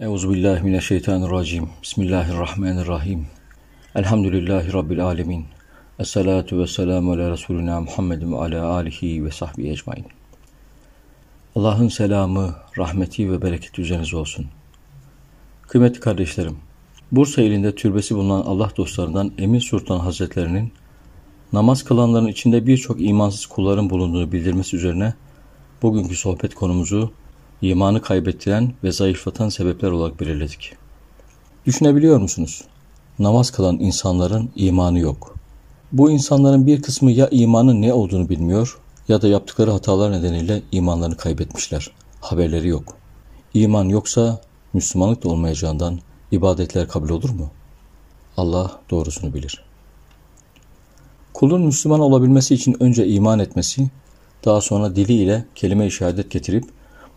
Euzubillahimineşşeytanirracim. Bismillahirrahmanirrahim. Elhamdülillahi Rabbil alemin. Esselatu ve selamu ala Resulina Muhammedin ve ala alihi ve sahbihi ecmain. Allah'ın selamı, rahmeti ve bereketi üzerinize olsun. Kıymetli kardeşlerim, Bursa ilinde türbesi bulunan Allah dostlarından Emin Sultan Hazretlerinin namaz kılanların içinde birçok imansız kulların bulunduğunu bildirmesi üzerine bugünkü sohbet konumuzu imanı kaybettiren ve zayıflatan sebepler olarak belirledik. Düşünebiliyor musunuz? Namaz kılan insanların imanı yok. Bu insanların bir kısmı ya imanın ne olduğunu bilmiyor ya da yaptıkları hatalar nedeniyle imanlarını kaybetmişler. Haberleri yok. İman yoksa Müslümanlık da olmayacağından ibadetler kabul olur mu? Allah doğrusunu bilir. Kulun Müslüman olabilmesi için önce iman etmesi, daha sonra diliyle kelime-i şehadet getirip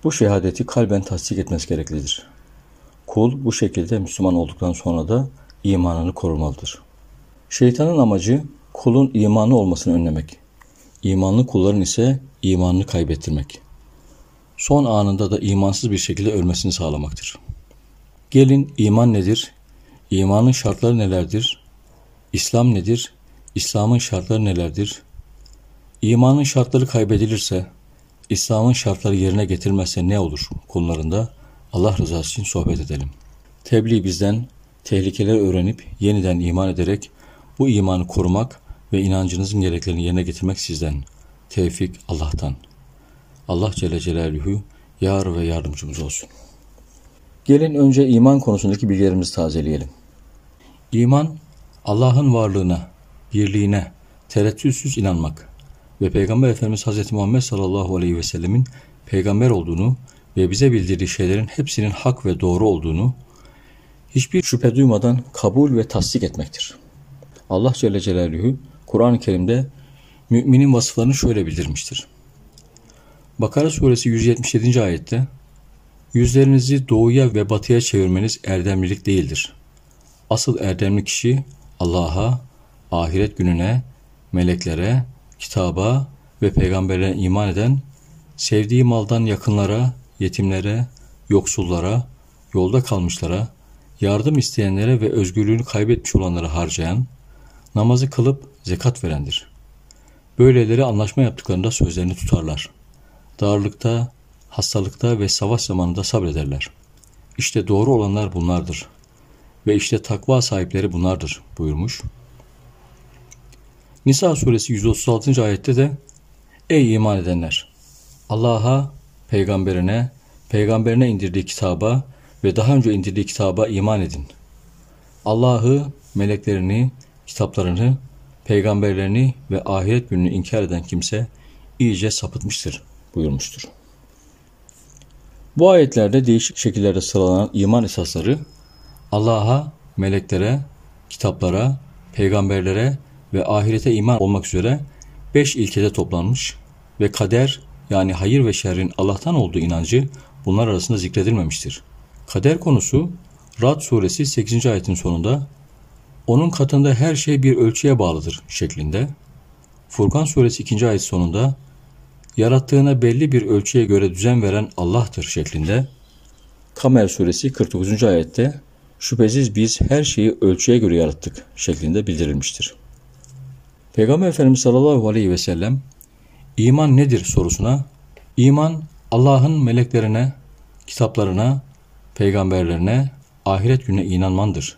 bu şehadeti kalben tasdik etmesi gereklidir. Kul bu şekilde Müslüman olduktan sonra da imanını korumalıdır. Şeytanın amacı kulun imanı olmasını önlemek. İmanlı kulların ise imanını kaybettirmek. Son anında da imansız bir şekilde ölmesini sağlamaktır. Gelin iman nedir? İmanın şartları nelerdir? İslam nedir? İslam'ın şartları nelerdir? İmanın şartları kaybedilirse, İslam'ın şartları yerine getirilmezse ne olur konularında Allah rızası için sohbet edelim. Tebliğ bizden tehlikeleri öğrenip yeniden iman ederek bu imanı korumak ve inancınızın gereklerini yerine getirmek sizden. Tevfik Allah'tan. Allah Celle Celaluhu yar ve yardımcımız olsun. Gelin önce iman konusundaki bilgilerimizi tazeleyelim. İman, Allah'ın varlığına, birliğine, tereddütsüz inanmak ve Peygamber Efendimiz Hz. Muhammed sallallahu aleyhi ve sellemin peygamber olduğunu ve bize bildirdiği şeylerin hepsinin hak ve doğru olduğunu hiçbir şüphe duymadan kabul ve tasdik etmektir. Allah Celle Celaluhu Kur'an-ı Kerim'de müminin vasıflarını şöyle bildirmiştir. Bakara suresi 177. ayette Yüzlerinizi doğuya ve batıya çevirmeniz erdemlilik değildir. Asıl erdemli kişi Allah'a, ahiret gününe, meleklere, kitaba ve peygamberlere iman eden, sevdiği maldan yakınlara, yetimlere, yoksullara, yolda kalmışlara, yardım isteyenlere ve özgürlüğünü kaybetmiş olanlara harcayan, namazı kılıp zekat verendir. Böyleleri anlaşma yaptıklarında sözlerini tutarlar. Darlıkta, hastalıkta ve savaş zamanında sabrederler. İşte doğru olanlar bunlardır. Ve işte takva sahipleri bunlardır buyurmuş. Nisa suresi 136. ayette de Ey iman edenler! Allah'a, peygamberine, peygamberine indirdiği kitaba ve daha önce indirdiği kitaba iman edin. Allah'ı, meleklerini, kitaplarını, peygamberlerini ve ahiret gününü inkar eden kimse iyice sapıtmıştır buyurmuştur. Bu ayetlerde değişik şekillerde sıralanan iman esasları Allah'a, meleklere, kitaplara, peygamberlere ve ahirete iman olmak üzere beş ilkede toplanmış ve kader yani hayır ve şerrin Allah'tan olduğu inancı bunlar arasında zikredilmemiştir. Kader konusu Rad suresi 8. ayetin sonunda onun katında her şey bir ölçüye bağlıdır şeklinde. Furkan suresi 2. ayet sonunda yarattığına belli bir ölçüye göre düzen veren Allah'tır şeklinde. Kamer suresi 49. ayette şüphesiz biz her şeyi ölçüye göre yarattık şeklinde bildirilmiştir. Peygamber Efendimiz sallallahu aleyhi ve sellem iman nedir sorusuna iman Allah'ın meleklerine, kitaplarına, peygamberlerine, ahiret gününe inanmandır.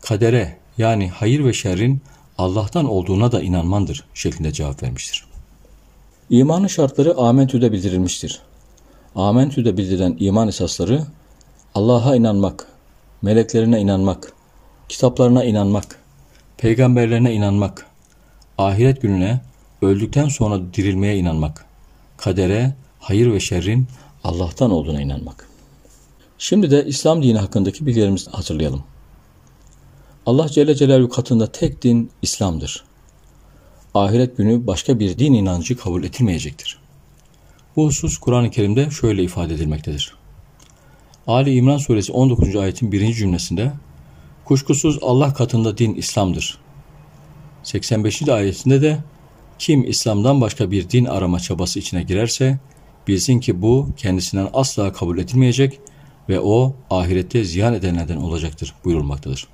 Kadere yani hayır ve şerrin Allah'tan olduğuna da inanmandır şeklinde cevap vermiştir. İmanın şartları Amentü'de bildirilmiştir. Amentü'de bildirilen iman esasları Allah'a inanmak, meleklerine inanmak, kitaplarına inanmak, peygamberlerine inanmak, ahiret gününe, öldükten sonra dirilmeye inanmak, kadere, hayır ve şerrin Allah'tan olduğuna inanmak. Şimdi de İslam dini hakkındaki bilgilerimizi hatırlayalım. Allah Celle Celaluhu katında tek din İslam'dır. Ahiret günü başka bir din inancı kabul edilmeyecektir. Bu husus Kur'an-ı Kerim'de şöyle ifade edilmektedir. Ali İmran suresi 19. ayetin birinci cümlesinde Kuşkusuz Allah katında din İslam'dır. 85. ayetinde de kim İslam'dan başka bir din arama çabası içine girerse bilsin ki bu kendisinden asla kabul edilmeyecek, ve o ahirette ziyan edenlerden olacaktır buyurulmaktadır.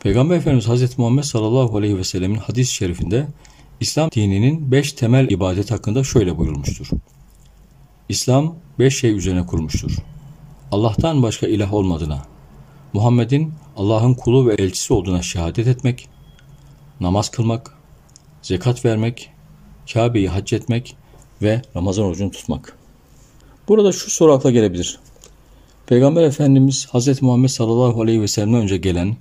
Peygamber Efendimiz Hazreti Muhammed sallallahu aleyhi ve sellemin hadis-i şerifinde İslam dininin beş temel ibadet hakkında şöyle buyurulmuştur. İslam beş şey üzerine kurmuştur. Allah'tan başka ilah olmadığına, Muhammed'in Allah'ın kulu ve elçisi olduğuna şehadet etmek, namaz kılmak, zekat vermek, Kabe'yi hac etmek ve Ramazan orucunu tutmak. Burada şu soru akla gelebilir. Peygamber Efendimiz Hz. Muhammed sallallahu aleyhi ve sellem'den önce gelen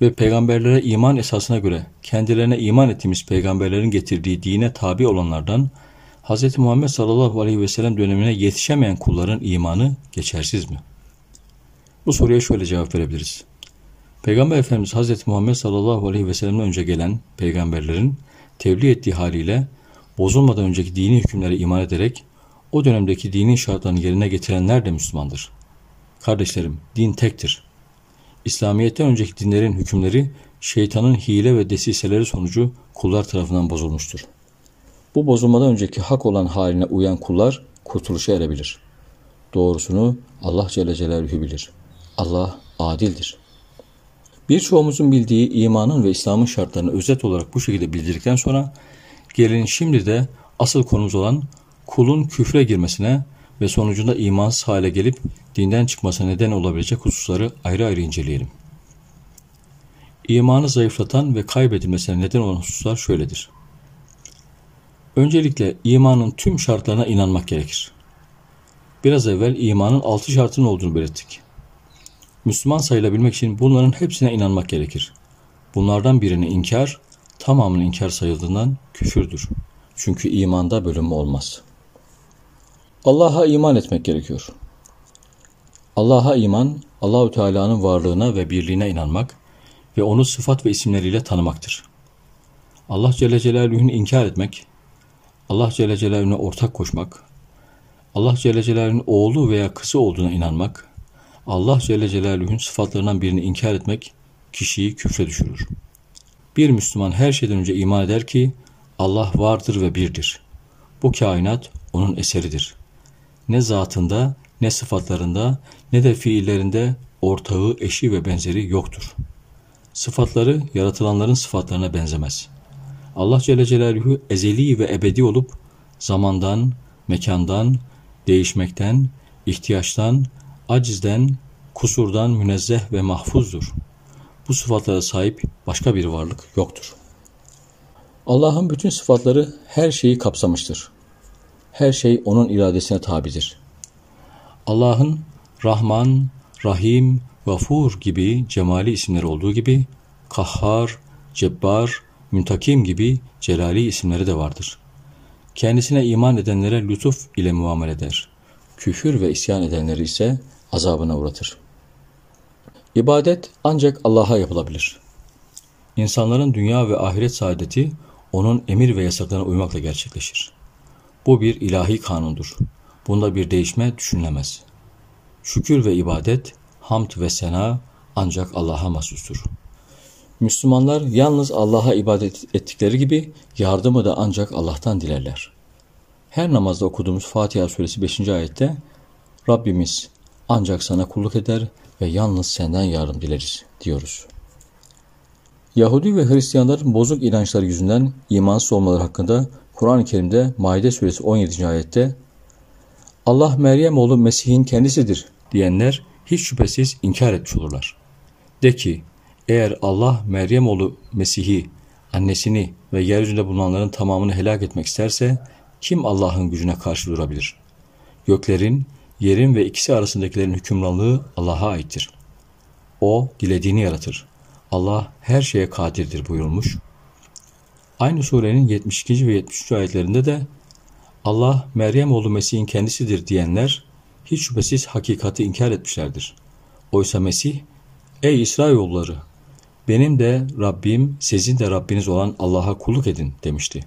ve peygamberlere iman esasına göre kendilerine iman ettiğimiz peygamberlerin getirdiği dine tabi olanlardan Hz. Muhammed sallallahu aleyhi ve sellem dönemine yetişemeyen kulların imanı geçersiz mi? Bu soruya şöyle cevap verebiliriz. Peygamber Efendimiz Hz. Muhammed sallallahu aleyhi ve sellem'den önce gelen peygamberlerin tebliğ ettiği haliyle bozulmadan önceki dini hükümlere iman ederek o dönemdeki dinin şartlarını yerine getirenler de Müslümandır. Kardeşlerim, din tektir. İslamiyet'ten önceki dinlerin hükümleri şeytanın hile ve desiseleri sonucu kullar tarafından bozulmuştur. Bu bozulmadan önceki hak olan haline uyan kullar kurtuluşa erebilir. Doğrusunu Allah Celle Celaluhu bilir. Allah adildir. Birçoğumuzun bildiği imanın ve İslam'ın şartlarını özet olarak bu şekilde bildirdikten sonra gelin şimdi de asıl konumuz olan kulun küfre girmesine ve sonucunda imansız hale gelip dinden çıkmasına neden olabilecek hususları ayrı ayrı inceleyelim. İmanı zayıflatan ve kaybedilmesine neden olan hususlar şöyledir. Öncelikle imanın tüm şartlarına inanmak gerekir. Biraz evvel imanın altı şartının olduğunu belirttik. Müslüman sayılabilmek için bunların hepsine inanmak gerekir. Bunlardan birini inkar, tamamının inkar sayıldığından küfürdür. Çünkü imanda bölünme olmaz. Allah'a iman etmek gerekiyor. Allah'a iman, Allahü Teala'nın varlığına ve birliğine inanmak ve onu sıfat ve isimleriyle tanımaktır. Allah Celle Celaluhu'nu inkar etmek, Allah Celle Celaluhu'na ortak koşmak, Allah Celle Celaluhu'nun oğlu veya kızı olduğuna inanmak, Allah Celle Celaluhu'nun sıfatlarından birini inkar etmek kişiyi küfre düşürür. Bir Müslüman her şeyden önce iman eder ki Allah vardır ve birdir. Bu kainat onun eseridir. Ne zatında, ne sıfatlarında, ne de fiillerinde ortağı, eşi ve benzeri yoktur. Sıfatları yaratılanların sıfatlarına benzemez. Allah Celle Celaluhu ezeli ve ebedi olup zamandan, mekandan, değişmekten, ihtiyaçtan, acizden, kusurdan münezzeh ve mahfuzdur. Bu sıfatlara sahip başka bir varlık yoktur. Allah'ın bütün sıfatları her şeyi kapsamıştır. Her şey onun iradesine tabidir. Allah'ın Rahman, Rahim, Gafur gibi cemali isimleri olduğu gibi Kahhar, Cebbar, Müntakim gibi celali isimleri de vardır. Kendisine iman edenlere lütuf ile muamele eder. Küfür ve isyan edenleri ise azabına uğratır. İbadet ancak Allah'a yapılabilir. İnsanların dünya ve ahiret saadeti onun emir ve yasaklarına uymakla gerçekleşir. Bu bir ilahi kanundur. Bunda bir değişme düşünülemez. Şükür ve ibadet, hamd ve sena ancak Allah'a mahsustur. Müslümanlar yalnız Allah'a ibadet ettikleri gibi yardımı da ancak Allah'tan dilerler. Her namazda okuduğumuz Fatiha suresi 5. ayette Rabbimiz ancak sana kulluk eder ve yalnız senden yardım dileriz diyoruz. Yahudi ve Hristiyanların bozuk inançları yüzünden imansız olmaları hakkında Kur'an-ı Kerim'de Maide suresi 17. ayette Allah Meryem oğlu Mesih'in kendisidir diyenler hiç şüphesiz inkar etmiş olurlar. De ki eğer Allah Meryem oğlu Mesih'i, annesini ve yeryüzünde bulunanların tamamını helak etmek isterse kim Allah'ın gücüne karşı durabilir? Göklerin, yerin ve ikisi arasındakilerin hükümranlığı Allah'a aittir. O dilediğini yaratır. Allah her şeye kadirdir buyurulmuş. Aynı surenin 72. ve 73. ayetlerinde de Allah Meryem oğlu Mesih'in kendisidir diyenler hiç şüphesiz hakikati inkar etmişlerdir. Oysa Mesih, ey İsrailoğulları benim de Rabbim sizin de Rabbiniz olan Allah'a kulluk edin demişti.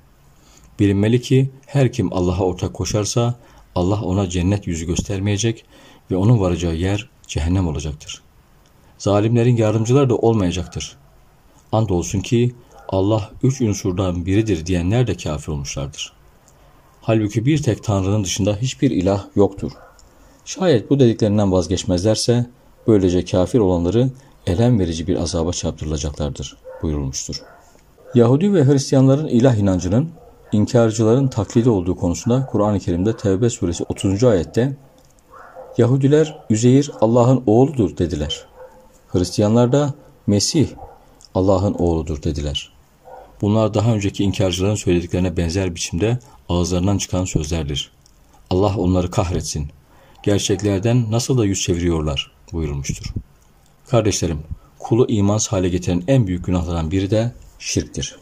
Bilinmeli ki her kim Allah'a ortak koşarsa Allah ona cennet yüzü göstermeyecek ve onun varacağı yer cehennem olacaktır. Zalimlerin yardımcıları da olmayacaktır. Andolsun ki Allah üç unsurdan biridir diyenler de kafir olmuşlardır. Halbuki bir tek Tanrı'nın dışında hiçbir ilah yoktur. Şayet bu dediklerinden vazgeçmezlerse böylece kafir olanları elem verici bir azaba çarptırılacaklardır buyurulmuştur. Yahudi ve Hristiyanların ilah inancının inkarcıların taklidi olduğu konusunda Kur'an-ı Kerim'de Tevbe suresi 30. ayette Yahudiler Üzeyir Allah'ın oğludur dediler. Hristiyanlar da Mesih Allah'ın oğludur dediler. Bunlar daha önceki inkarcıların söylediklerine benzer biçimde ağızlarından çıkan sözlerdir. Allah onları kahretsin. Gerçeklerden nasıl da yüz çeviriyorlar buyurulmuştur. Kardeşlerim, kulu imansız hale getiren en büyük günahlardan biri de şirktir.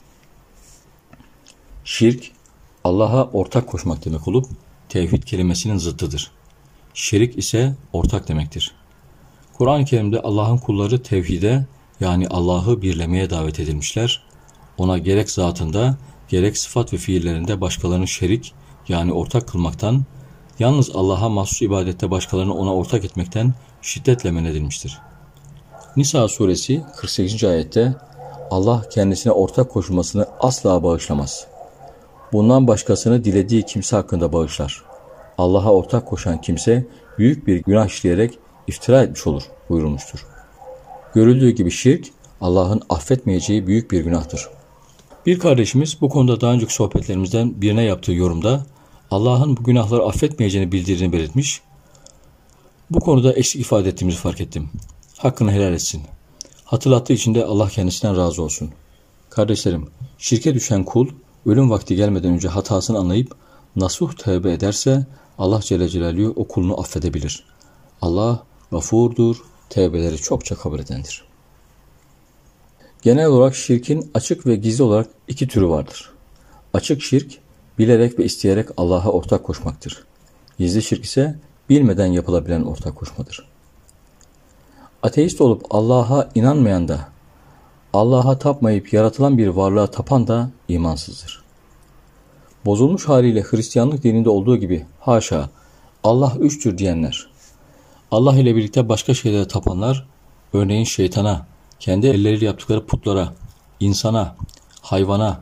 Şirk, Allah'a ortak koşmak demek olup tevhid kelimesinin zıttıdır. Şirik ise ortak demektir. Kur'an-ı Kerim'de Allah'ın kulları tevhide yani Allah'ı birlemeye davet edilmişler. Ona gerek zatında gerek sıfat ve fiillerinde başkalarını şerik yani ortak kılmaktan, yalnız Allah'a mahsus ibadette başkalarını ona ortak etmekten şiddetle men edilmiştir. Nisa suresi 48. ayette Allah kendisine ortak koşulmasını asla bağışlamaz. Bundan başkasını dilediği kimse hakkında bağışlar. Allah'a ortak koşan kimse büyük bir günah işleyerek iftira etmiş olur buyurulmuştur. Görüldüğü gibi şirk Allah'ın affetmeyeceği büyük bir günahtır. Bir kardeşimiz bu konuda daha önceki sohbetlerimizden birine yaptığı yorumda Allah'ın bu günahları affetmeyeceğini bildirdiğini belirtmiş. Bu konuda eksik ifade ettiğimizi fark ettim. Hakkını helal etsin. Hatırlattığı için de Allah kendisinden razı olsun. Kardeşlerim, şirke düşen kul ölüm vakti gelmeden önce hatasını anlayıp nasuh tövbe ederse Allah Celle Celaluhu o kulunu affedebilir. Allah gafurdur, tevbeleri çokça kabul edendir. Genel olarak şirkin açık ve gizli olarak iki türü vardır. Açık şirk, bilerek ve isteyerek Allah'a ortak koşmaktır. Gizli şirk ise bilmeden yapılabilen ortak koşmadır. Ateist olup Allah'a inanmayan da, Allah'a tapmayıp yaratılan bir varlığa tapan da imansızdır. Bozulmuş haliyle Hristiyanlık dininde olduğu gibi haşa Allah üçtür diyenler, Allah ile birlikte başka şeylere tapanlar, örneğin şeytana, kendi elleriyle yaptıkları putlara, insana, hayvana,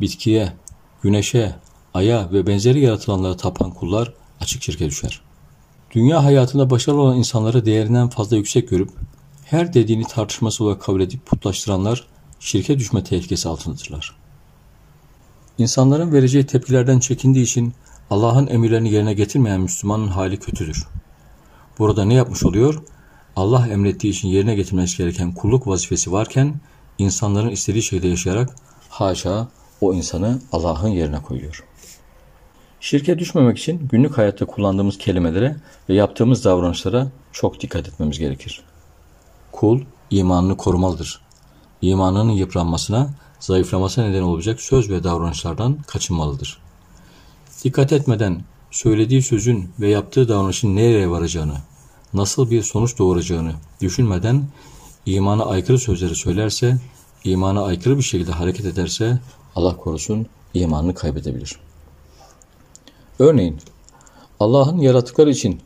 bitkiye, güneşe, aya ve benzeri yaratılanlara tapan kullar açık şirke düşer. Dünya hayatında başarılı olan insanları değerinden fazla yüksek görüp her dediğini tartışması olarak kabul edip putlaştıranlar şirke düşme tehlikesi altındadırlar. İnsanların vereceği tepkilerden çekindiği için Allah'ın emirlerini yerine getirmeyen Müslümanın hali kötüdür. Burada ne yapmış oluyor? Allah emrettiği için yerine getirmesi gereken kulluk vazifesi varken insanların istediği şekilde yaşayarak haşa o insanı Allah'ın yerine koyuyor. Şirke düşmemek için günlük hayatta kullandığımız kelimelere ve yaptığımız davranışlara çok dikkat etmemiz gerekir. Kul imanını korumalıdır. İmanının yıpranmasına, zayıflamasına neden olacak söz ve davranışlardan kaçınmalıdır. Dikkat etmeden söylediği sözün ve yaptığı davranışın nereye varacağını, nasıl bir sonuç doğuracağını düşünmeden imana aykırı sözleri söylerse, imana aykırı bir şekilde hareket ederse Allah korusun imanını kaybedebilir. Örneğin Allah'ın yaratıkları için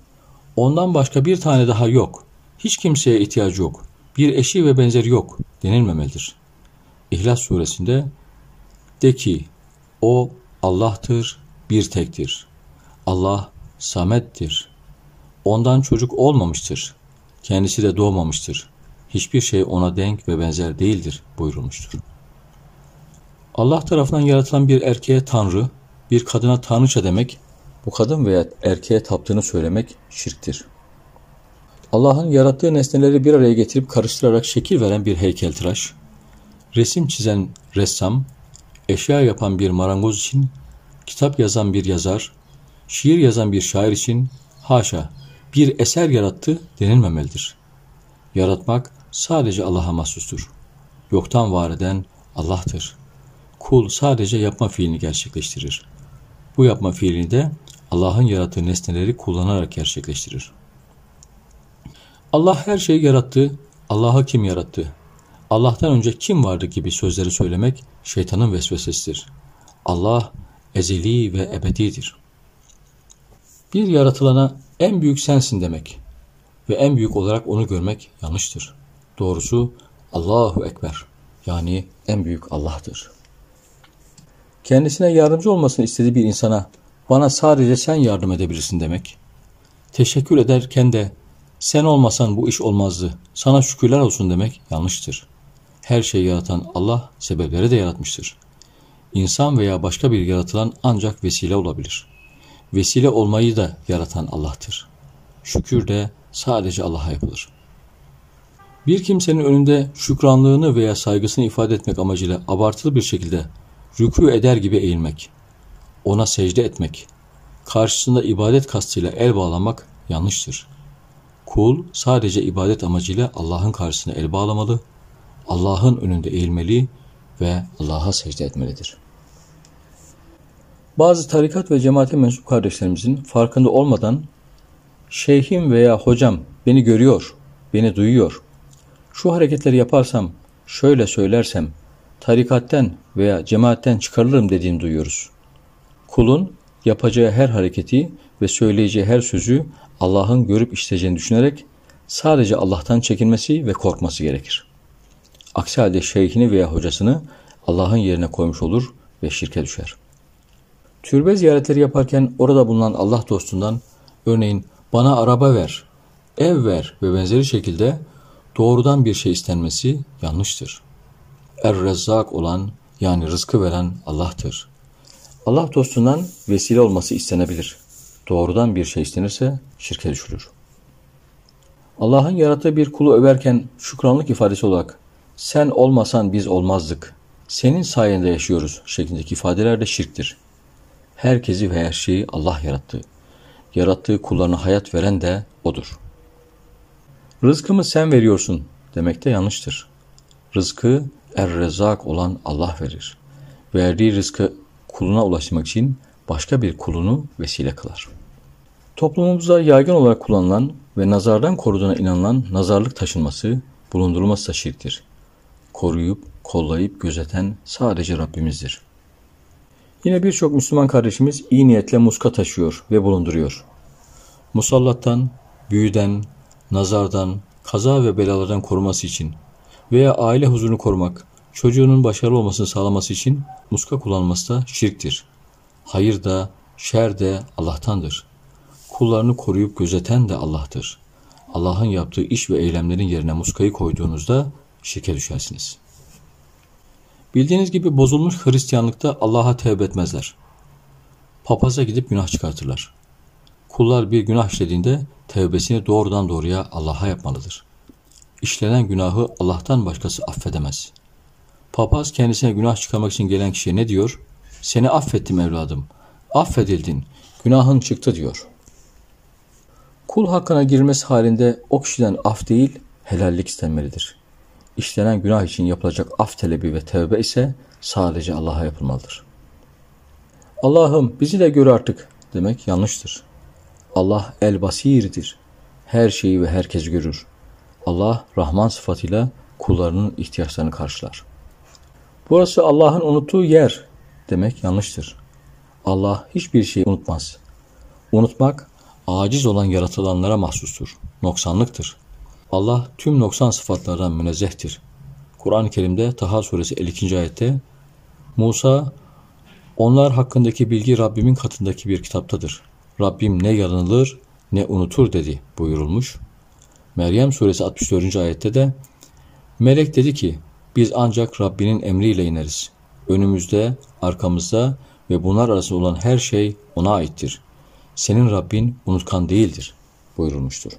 ondan başka bir tane daha yok, hiç kimseye ihtiyacı yok, bir eşi ve benzeri yok denilmemelidir. İhlas suresinde de ki o Allah'tır, bir tektir. Allah samettir. Ondan çocuk olmamıştır. Kendisi de doğmamıştır. Hiçbir şey ona denk ve benzer değildir buyurulmuştur. Allah tarafından yaratılan bir erkeğe tanrı, bir kadına tanrıça demek, bu kadın veya erkeğe taptığını söylemek şirktir. Allah'ın yarattığı nesneleri bir araya getirip karıştırarak şekil veren bir heykeltıraş, resim çizen ressam, eşya yapan bir marangoz için, kitap yazan bir yazar, şiir yazan bir şair için haşa bir eser yarattı denilmemelidir. Yaratmak sadece Allah'a mahsustur. Yoktan var eden Allah'tır. Kul sadece yapma fiilini gerçekleştirir. Bu yapma fiilini de Allah'ın yarattığı nesneleri kullanarak gerçekleştirir. Allah her şeyi yarattı. Allah'ı kim yarattı? Allah'tan önce kim vardı gibi sözleri söylemek şeytanın vesvesesidir. Allah ezeli ve ebedidir. Bir yaratılana en büyük sensin demek ve en büyük olarak onu görmek yanlıştır. Doğrusu Allahu Ekber yani en büyük Allah'tır. Kendisine yardımcı olmasını istediği bir insana bana sadece sen yardım edebilirsin demek, Teşekkür ederken de sen olmasan bu iş olmazdı. Sana şükürler olsun demek yanlıştır. Her şeyi yaratan Allah sebepleri de yaratmıştır. İnsan veya başka bir yaratılan ancak vesile olabilir. Vesile olmayı da yaratan Allah'tır. Şükür de sadece Allah'a yapılır. Bir kimsenin önünde şükranlığını veya saygısını ifade etmek amacıyla abartılı bir şekilde rükû eder gibi eğilmek, ona secde etmek, karşısında ibadet kastıyla el bağlamak yanlıştır. Kul sadece ibadet amacıyla Allah'ın karşısına el bağlamalı, Allah'ın önünde eğilmeli ve Allah'a secde etmelidir. Bazı tarikat ve cemaate mensup kardeşlerimizin farkında olmadan şeyhim veya hocam beni görüyor, beni duyuyor. Şu hareketleri yaparsam, şöyle söylersem tarikatten veya cemaatten çıkarılırım dediğini duyuyoruz. Kulun yapacağı her hareketi ve söyleyeceği her sözü Allah'ın görüp işleyeceğini düşünerek sadece Allah'tan çekinmesi ve korkması gerekir. Aksi halde şeyhini veya hocasını Allah'ın yerine koymuş olur ve şirke düşer. Türbe ziyaretleri yaparken orada bulunan Allah dostundan örneğin bana araba ver, ev ver ve benzeri şekilde doğrudan bir şey istenmesi yanlıştır. Er-Rezzak olan yani rızkı veren Allah'tır. Allah dostundan vesile olması istenebilir. Doğrudan bir şey istenirse şirke düşülür. Allah'ın yarattığı bir kulu överken şükranlık ifadesi olarak sen olmasan biz olmazdık, senin sayende yaşıyoruz şeklindeki ifadeler de şirktir. Herkesi ve her şeyi Allah yarattı. Yarattığı kullarına hayat veren de O'dur. Rızkımı sen veriyorsun demek de yanlıştır. Rızkı Er-Rezzak olan Allah verir. Verdiği rızkı kuluna ulaşmak için başka bir kulunu vesile kılar. Toplumumuzda yaygın olarak kullanılan ve nazardan koruduğuna inanılan nazarlık taşınması, bulundurulması da şirktir. Koruyup, kollayıp, gözeten sadece Rabbimizdir. Yine birçok Müslüman kardeşimiz iyi niyetle muska taşıyor ve bulunduruyor. Musallattan, büyüden, nazardan, kaza ve belalardan koruması için veya aile huzurunu korumak, çocuğunun başarılı olmasını sağlaması için muska kullanması da şirktir. Hayır da, şer de Allah'tandır. Kullarını koruyup gözeten de Allah'tır. Allah'ın yaptığı iş ve eylemlerin yerine muskayı koyduğunuzda şirke düşersiniz. Bildiğiniz gibi bozulmuş Hristiyanlıkta Allah'a tevbe etmezler. Papaza gidip günah çıkartırlar. Kullar bir günah işlediğinde tevbesini doğrudan doğruya Allah'a yapmalıdır. İşlenen günahı Allah'tan başkası affedemez. Papaz kendisine günah çıkarmak için gelen kişiye ne diyor? Seni affettim evladım. Affedildin. Günahın çıktı diyor. Kul hakkına girmesi halinde o kişiden af değil, helallik istenmelidir. İşlenen günah için yapılacak af talebi ve tevbe ise sadece Allah'a yapılmalıdır. Allah'ım bizi de gör artık demek yanlıştır. Allah el basirdir. Her şeyi ve herkes görür. Allah Rahman sıfatıyla kullarının ihtiyaçlarını karşılar. Burası Allah'ın unuttuğu yer demek yanlıştır. Allah hiçbir şeyi unutmaz. Unutmak aciz olan yaratılanlara mahsustur. Noksanlıktır. Allah tüm noksan sıfatlardan münezzehtir. Kur'an-ı Kerim'de Taha suresi 52. ayette Musa onlar hakkındaki bilgi Rabbimin katındaki bir kitaptadır. Rabbim ne yanılır ne unutur dedi buyurulmuş. Meryem suresi 64. ayette de Melek dedi ki biz ancak Rabbinin emriyle ineriz. Önümüzde, arkamızda ve bunlar arasında olan her şey ona aittir. Senin Rabbin unutkan değildir buyurulmuştur.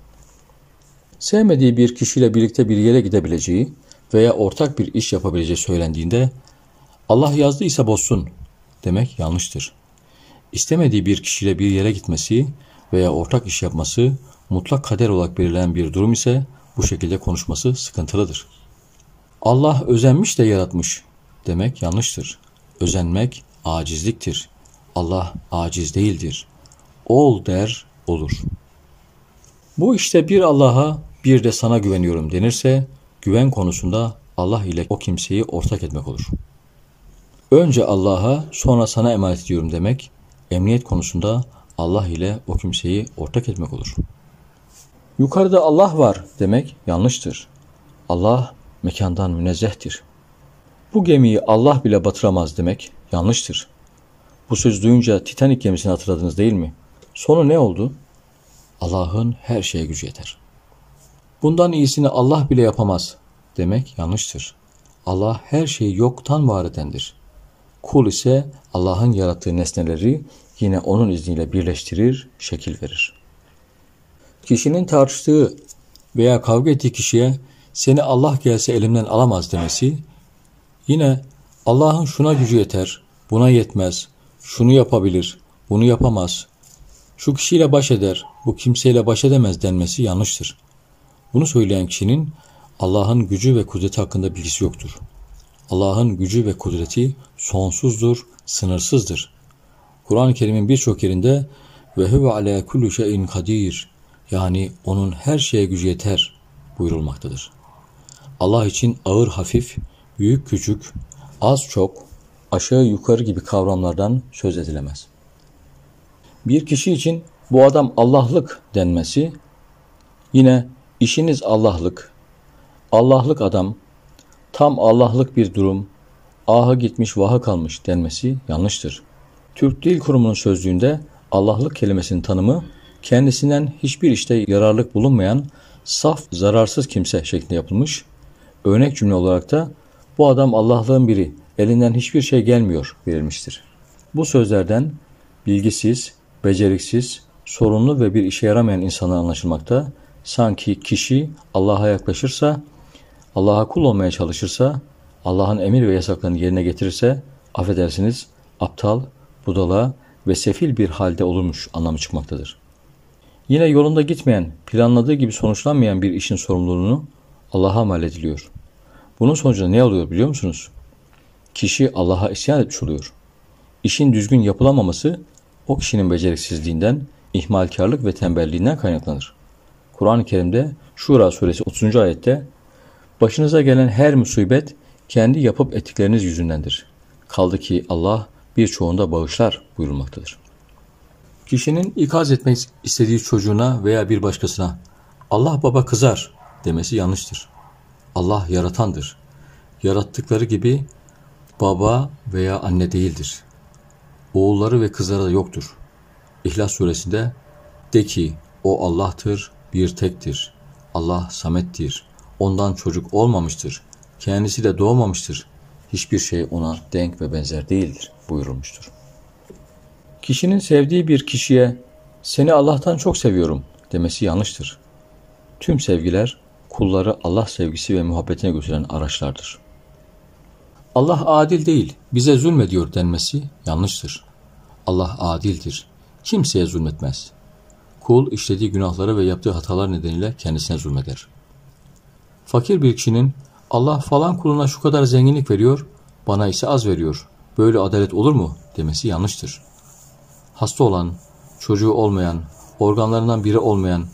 Sevmediği bir kişiyle birlikte bir yere gidebileceği veya ortak bir iş yapabileceği söylendiğinde Allah yazdıysa bozsun demek yanlıştır. İstemediği bir kişiyle bir yere gitmesi veya ortak iş yapması mutlak kader olarak belirlenen bir durum ise bu şekilde konuşması sıkıntılıdır. Allah özenmiş de yaratmış demek yanlıştır. Özenmek acizliktir. Allah aciz değildir. Ol der olur. Bu işte bir Allah'a bir de sana güveniyorum denirse güven konusunda Allah ile o kimseyi ortak etmek olur. Önce Allah'a sonra sana emanet ediyorum demek emniyet konusunda Allah ile o kimseyi ortak etmek olur. Yukarıda Allah var demek yanlıştır. Allah mekandan münezzehtir. Bu gemiyi Allah bile batıramaz demek yanlıştır. Bu söz duyunca Titanic gemisini hatırladınız değil mi? Sonu ne oldu? Allah'ın her şeye gücü yeter. Bundan iyisini Allah bile yapamaz demek yanlıştır. Allah her şeyi yoktan var edendir. Kul ise Allah'ın yarattığı nesneleri yine onun izniyle birleştirir, şekil verir. Kişinin tartıştığı veya kavga ettiği kişiye seni Allah gelse elimden alamaz demesi, yine Allah'ın şuna gücü yeter, buna yetmez, şunu yapabilir, bunu yapamaz, şu kişiyle baş eder, bu kimseyle baş edemez denmesi yanlıştır. Bunu söyleyen kişinin Allah'ın gücü ve kudreti hakkında bilgisi yoktur. Allah'ın gücü ve kudreti sonsuzdur, sınırsızdır. Kur'an-ı Kerim'in birçok yerinde ve huve ala kulli şeyin kadir yani onun her şeye gücü yeter buyurulmaktadır. Allah için ağır hafif, büyük küçük, az çok, aşağı yukarı gibi kavramlardan söz edilemez. Bir kişi için bu adam Allah'lık denmesi, yine işiniz Allah'lık, Allah'lık adam, tam Allah'lık bir durum, aha gitmiş vaha kalmış denmesi yanlıştır. Türk Dil Kurumu'nun sözlüğünde Allah'lık kelimesinin tanımı kendisinden hiçbir işte yararlık bulunmayan saf, zararsız kimse şeklinde yapılmış. Örnek cümle olarak da bu adam Allah'lığın biri, elinden hiçbir şey gelmiyor verilmiştir. Bu sözlerden bilgisiz, beceriksiz, sorunlu ve bir işe yaramayan insanlar anlaşılmakta. Sanki kişi Allah'a yaklaşırsa, Allah'a kul olmaya çalışırsa, Allah'ın emir ve yasaklarını yerine getirirse, affedersiniz, aptal, budala ve sefil bir halde olurmuş anlamı çıkmaktadır. Yine yolunda gitmeyen, planladığı gibi sonuçlanmayan bir işin sorumluluğunu Allah'a mal ediliyor. Bunun sonucunda ne oluyor biliyor musunuz? Kişi Allah'a isyan etmiş oluyor. İşin düzgün yapılamaması o kişinin beceriksizliğinden, ihmalkarlık ve tembelliğinden kaynaklanır. Kur'an-ı Kerim'de Şura suresi 30. ayette Başınıza gelen her musibet kendi yapıp ettikleriniz yüzündendir. Kaldı ki Allah birçoğunda bağışlar buyurulmaktadır. Kişinin ikaz etmek istediği çocuğuna veya bir başkasına Allah baba kızar demesi yanlıştır. Allah yaratandır. Yarattıkları gibi baba veya anne değildir. Oğulları ve kızları da yoktur. İhlas suresinde de ki o Allah'tır, bir tektir. Allah samettir. Ondan çocuk olmamıştır. Kendisi de doğmamıştır. Hiçbir şey ona denk ve benzer değildir buyurulmuştur. Kişinin sevdiği bir kişiye seni Allah'tan çok seviyorum demesi yanlıştır. Tüm sevgiler kulları Allah sevgisi ve muhabbetine götüren araçlardır. Allah adil değil, bize zulmediyor denmesi yanlıştır. Allah adildir. Kimseye zulmetmez. Kul işlediği günahları ve yaptığı hatalar nedeniyle kendisine zulmeder. Fakir bir kişinin Allah falan kuluna şu kadar zenginlik veriyor, bana ise az veriyor. Böyle adalet olur mu demesi yanlıştır. Hasta olan, çocuğu olmayan, organlarından biri olmayan,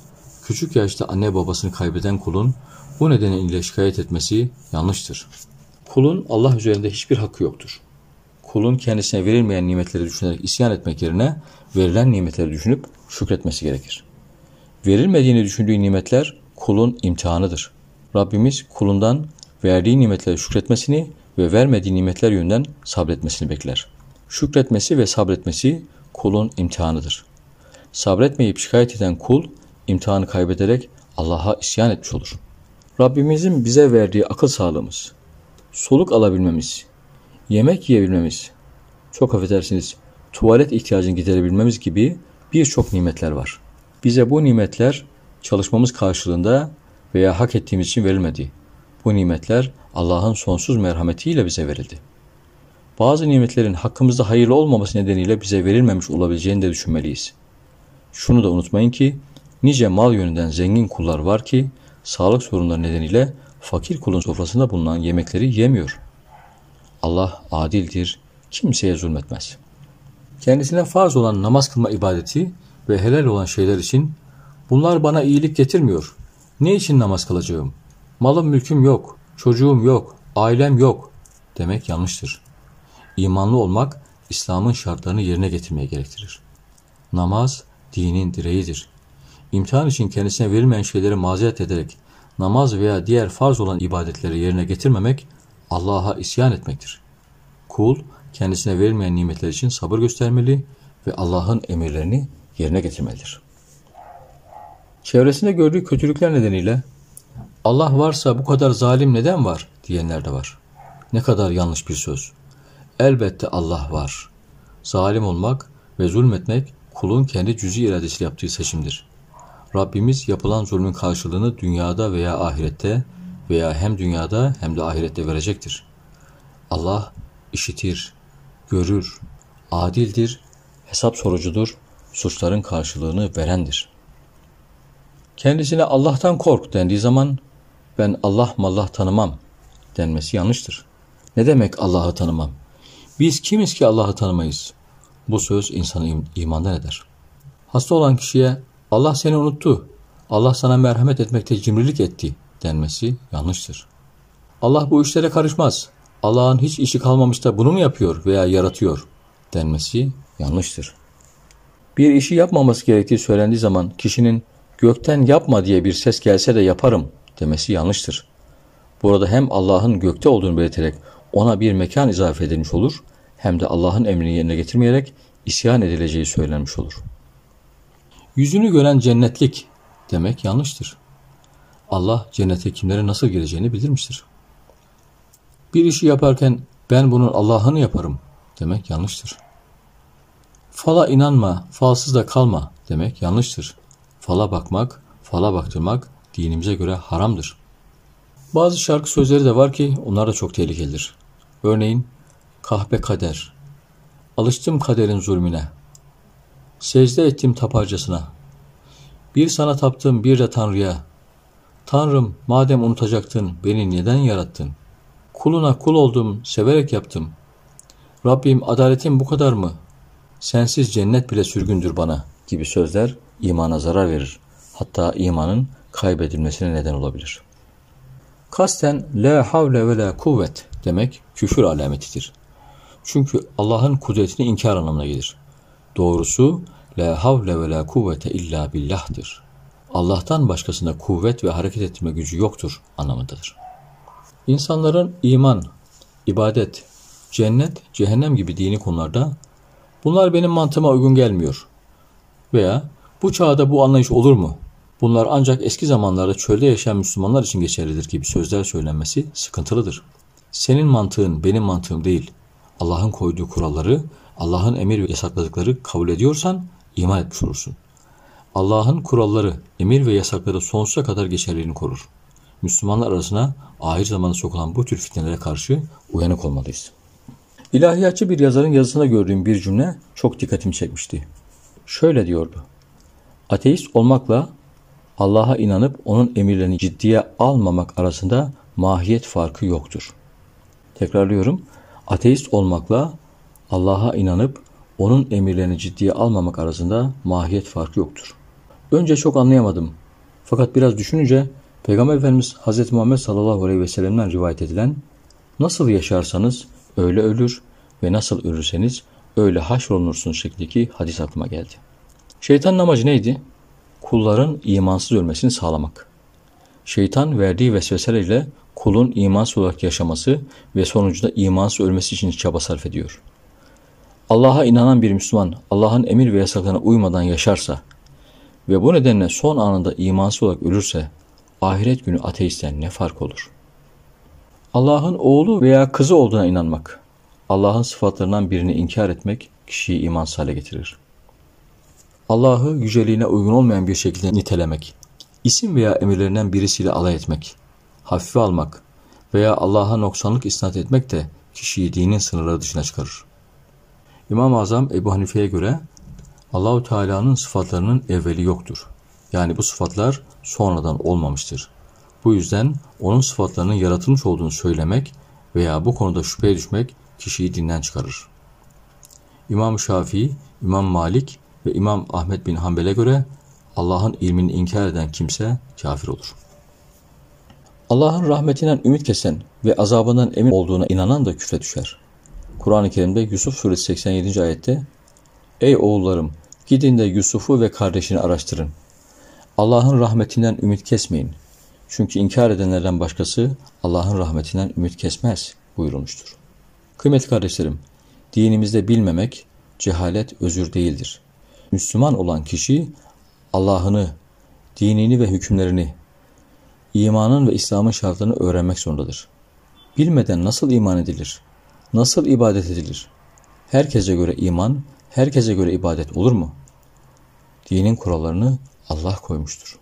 küçük yaşta anne babasını kaybeden kulun bu nedeniyle şikayet etmesi yanlıştır. Kulun Allah üzerinde hiçbir hakkı yoktur. Kulun kendisine verilmeyen nimetleri düşünerek isyan etmek yerine verilen nimetleri düşünüp şükretmesi gerekir. Verilmediğini düşündüğü nimetler kulun imtihanıdır. Rabbimiz kulundan verdiği nimetlere şükretmesini ve vermediği nimetler yönünden sabretmesini bekler. Şükretmesi ve sabretmesi kulun imtihanıdır. Sabretmeyip şikayet eden kul imtihanı kaybederek Allah'a isyan etmiş olur. Rabbimizin bize verdiği akıl sağlığımız, soluk alabilmemiz, yemek yiyebilmemiz, çok affedersiniz tuvalet ihtiyacını giderebilmemiz gibi birçok nimetler var. Bize bu nimetler çalışmamız karşılığında veya hak ettiğimiz için verilmedi. Bu nimetler Allah'ın sonsuz merhametiyle bize verildi. Bazı nimetlerin hakkımızda hayırlı olmaması nedeniyle bize verilmemiş olabileceğini de düşünmeliyiz. Şunu da unutmayın ki nice mal yönünden zengin kullar var ki sağlık sorunları nedeniyle fakir kulun sofrasında bulunan yemekleri yemiyor. Allah adildir, kimseye zulmetmez. Kendisine farz olan namaz kılma ibadeti ve helal olan şeyler için bunlar bana iyilik getirmiyor. Ne için namaz kılacağım? Malım mülküm yok, çocuğum yok, ailem yok demek yanlıştır. İmanlı olmak İslam'ın şartlarını yerine getirmeye gerektirir. Namaz dinin direğidir. İmtihan için kendisine verilmeyen şeyleri mazeret ederek namaz veya diğer farz olan ibadetleri yerine getirmemek Allah'a isyan etmektir. Kul kendisine verilmeyen nimetler için sabır göstermeli ve Allah'ın emirlerini yerine getirmelidir. Çevresinde gördüğü kötülükler nedeniyle Allah varsa bu kadar zalim neden var diyenler de var. Ne kadar yanlış bir söz. Elbette Allah var. Zalim olmak ve zulmetmek kulun kendi cüzi iradesiyle yaptığı seçimdir. Rabbimiz yapılan zulmün karşılığını dünyada veya ahirette veya hem dünyada hem de ahirette verecektir. Allah işitir, görür, adildir, hesap sorucudur, suçların karşılığını verendir. Kendisine Allah'tan kork dendiği zaman ben Allah mallah tanımam denmesi yanlıştır. Ne demek Allah'ı tanımam? Biz kimiz ki Allah'ı tanımayız? Bu söz insanı im imandan eder. Hasta olan kişiye Allah seni unuttu, Allah sana merhamet etmekte cimrilik etti denmesi yanlıştır. Allah bu işlere karışmaz. Allah'ın hiç işi kalmamış da bunu mu yapıyor veya yaratıyor denmesi yanlıştır. Bir işi yapmaması gerektiği söylendiği zaman kişinin gökten yapma diye bir ses gelse de yaparım demesi yanlıştır. Burada hem Allah'ın gökte olduğunu belirterek ona bir mekan izafe edilmiş olur hem de Allah'ın emrini yerine getirmeyerek isyan edileceği söylenmiş olur. Yüzünü gören cennetlik demek yanlıştır. Allah cennete kimlere nasıl gireceğini bildirmiştir. Bir işi yaparken ben bunun Allah'ını yaparım demek yanlıştır. Fala inanma, falsız da kalma demek yanlıştır. Fala bakmak, fala baktırmak dinimize göre haramdır. Bazı şarkı sözleri de var ki onlar da çok tehlikelidir. Örneğin kahpe kader, alıştım kaderin zulmüne, secde ettim taparcasına, bir sana taptım bir de Tanrı'ya, Tanrım madem unutacaktın beni neden yarattın? Kuluna kul oldum, severek yaptım. Rabbim adaletin bu kadar mı? Sensiz cennet bile sürgündür bana gibi sözler imana zarar verir. Hatta imanın kaybedilmesine neden olabilir. Kasten la havle ve la kuvvet demek küfür alametidir. Çünkü Allah'ın kudretini inkar anlamına gelir. Doğrusu la havle ve la kuvvete illa billah'tır. Allah'tan başkasında kuvvet ve hareket etme gücü yoktur anlamındadır. İnsanların iman, ibadet, cennet, cehennem gibi dini konularda bunlar benim mantığıma uygun gelmiyor veya bu çağda bu anlayış olur mu? Bunlar ancak eski zamanlarda çölde yaşayan Müslümanlar için geçerlidir gibi sözler söylenmesi sıkıntılıdır. Senin mantığın benim mantığım değil. Allah'ın koyduğu kuralları, Allah'ın emir ve yasakladıkları kabul ediyorsan iman etmiş olursun. Allah'ın kuralları, emir ve yasakları sonsuza kadar geçerliğini korur. Müslümanlar arasına ahir zamanda sokulan bu tür fitnelere karşı uyanık olmalıyız. İlahiyatçı bir yazarın yazısında gördüğüm bir cümle çok dikkatimi çekmişti. Şöyle diyordu. Ateist olmakla Allah'a inanıp onun emirlerini ciddiye almamak arasında mahiyet farkı yoktur. Tekrarlıyorum. Ateist olmakla Allah'a inanıp onun emirlerini ciddiye almamak arasında mahiyet farkı yoktur. Önce çok anlayamadım. Fakat biraz düşününce Peygamber Efendimiz Hz. Muhammed sallallahu aleyhi ve sellem'den rivayet edilen nasıl yaşarsanız öyle ölür ve nasıl ölürseniz öyle haşrolunursunuz şeklindeki hadis aklıma geldi. Şeytanın amacı neydi? Kulların imansız ölmesini sağlamak. Şeytan verdiği vesveselerle kulun imansız olarak yaşaması ve sonucunda imansız ölmesi için çaba sarf ediyor. Allah'a inanan bir Müslüman Allah'ın emir ve yasaklarına uymadan yaşarsa ve bu nedenle son anında imansız olarak ölürse ahiret günü ateistten ne fark olur? Allah'ın oğlu veya kızı olduğuna inanmak, Allah'ın sıfatlarından birini inkar etmek kişiyi imansız hale getirir. Allah'ı yüceliğine uygun olmayan bir şekilde nitelemek, isim veya emirlerinden birisiyle alay etmek, hafife almak veya Allah'a noksanlık isnat etmek de kişiyi dinin sınırları dışına çıkarır. İmam-ı Azam Ebu Hanife'ye göre Allahu Teala'nın sıfatlarının evveli yoktur. Yani bu sıfatlar sonradan olmamıştır. Bu yüzden onun sıfatlarının yaratılmış olduğunu söylemek veya bu konuda şüpheye düşmek kişiyi dinden çıkarır. İmam Şafii, İmam Malik ve İmam Ahmet bin Hanbel'e göre Allah'ın ilmini inkar eden kimse kafir olur. Allah'ın rahmetinden ümit kesen ve azabından emin olduğuna inanan da küfre düşer. Kur'an-ı Kerim'de Yusuf suresi 87. ayette Ey oğullarım gidin de Yusuf'u ve kardeşini araştırın. Allah'ın rahmetinden ümit kesmeyin. Çünkü inkar edenlerden başkası Allah'ın rahmetinden ümit kesmez buyurulmuştur. Kıymetli kardeşlerim, dinimizde bilmemek cehalet özür değildir. Müslüman olan kişi Allah'ını, dinini ve hükümlerini, imanın ve İslam'ın şartlarını öğrenmek zorundadır. Bilmeden nasıl iman edilir? Nasıl ibadet edilir? Herkese göre iman, herkese göre ibadet olur mu? Dinin kurallarını Allah koymuştur.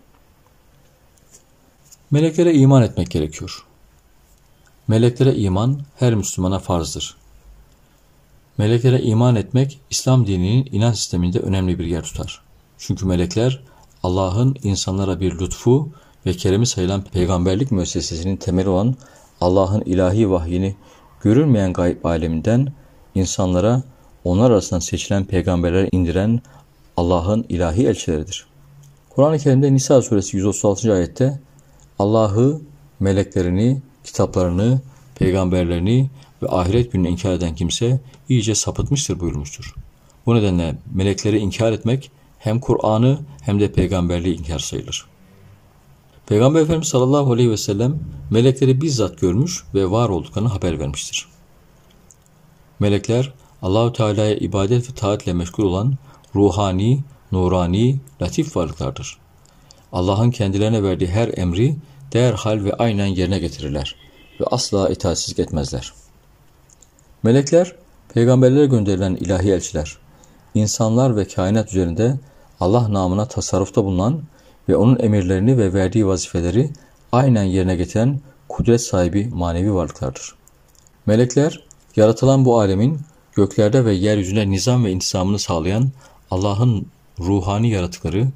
Meleklere iman etmek gerekiyor. Meleklere iman her Müslümana farzdır. Meleklere iman etmek İslam dininin inanç sisteminde önemli bir yer tutar. Çünkü melekler Allah'ın insanlara bir lütfu ve keremi sayılan peygamberlik müessesesinin temeli olan Allah'ın ilahi vahyini görülmeyen gayb aleminden insanlara onlar arasından seçilen peygamberler indiren Allah'ın ilahi elçileridir. Kur'an-ı Kerim'de Nisa suresi 136. ayette Allah'ı, meleklerini, kitaplarını, peygamberlerini ve ahiret gününü inkar eden kimse iyice sapıtmıştır buyurmuştur. Bu nedenle melekleri inkar etmek hem Kur'an'ı hem de peygamberliği inkar sayılır. Peygamber Efendimiz sallallahu aleyhi ve sellem melekleri bizzat görmüş ve var olduklarını haber vermiştir. Melekler Allahü Teala'ya ibadet ve taatle meşgul olan ruhani, nurani, latif varlıklardır. Allah'ın kendilerine verdiği her emri derhal ve aynen yerine getirirler ve asla itaatsizlik etmezler. Melekler, peygamberlere gönderilen ilahi elçiler, insanlar ve kainat üzerinde Allah namına tasarrufta bulunan ve onun emirlerini ve verdiği vazifeleri aynen yerine getiren kudret sahibi manevi varlıklardır. Melekler, yaratılan bu alemin göklerde ve yeryüzüne nizam ve intisamını sağlayan Allah'ın ruhani yaratıkları,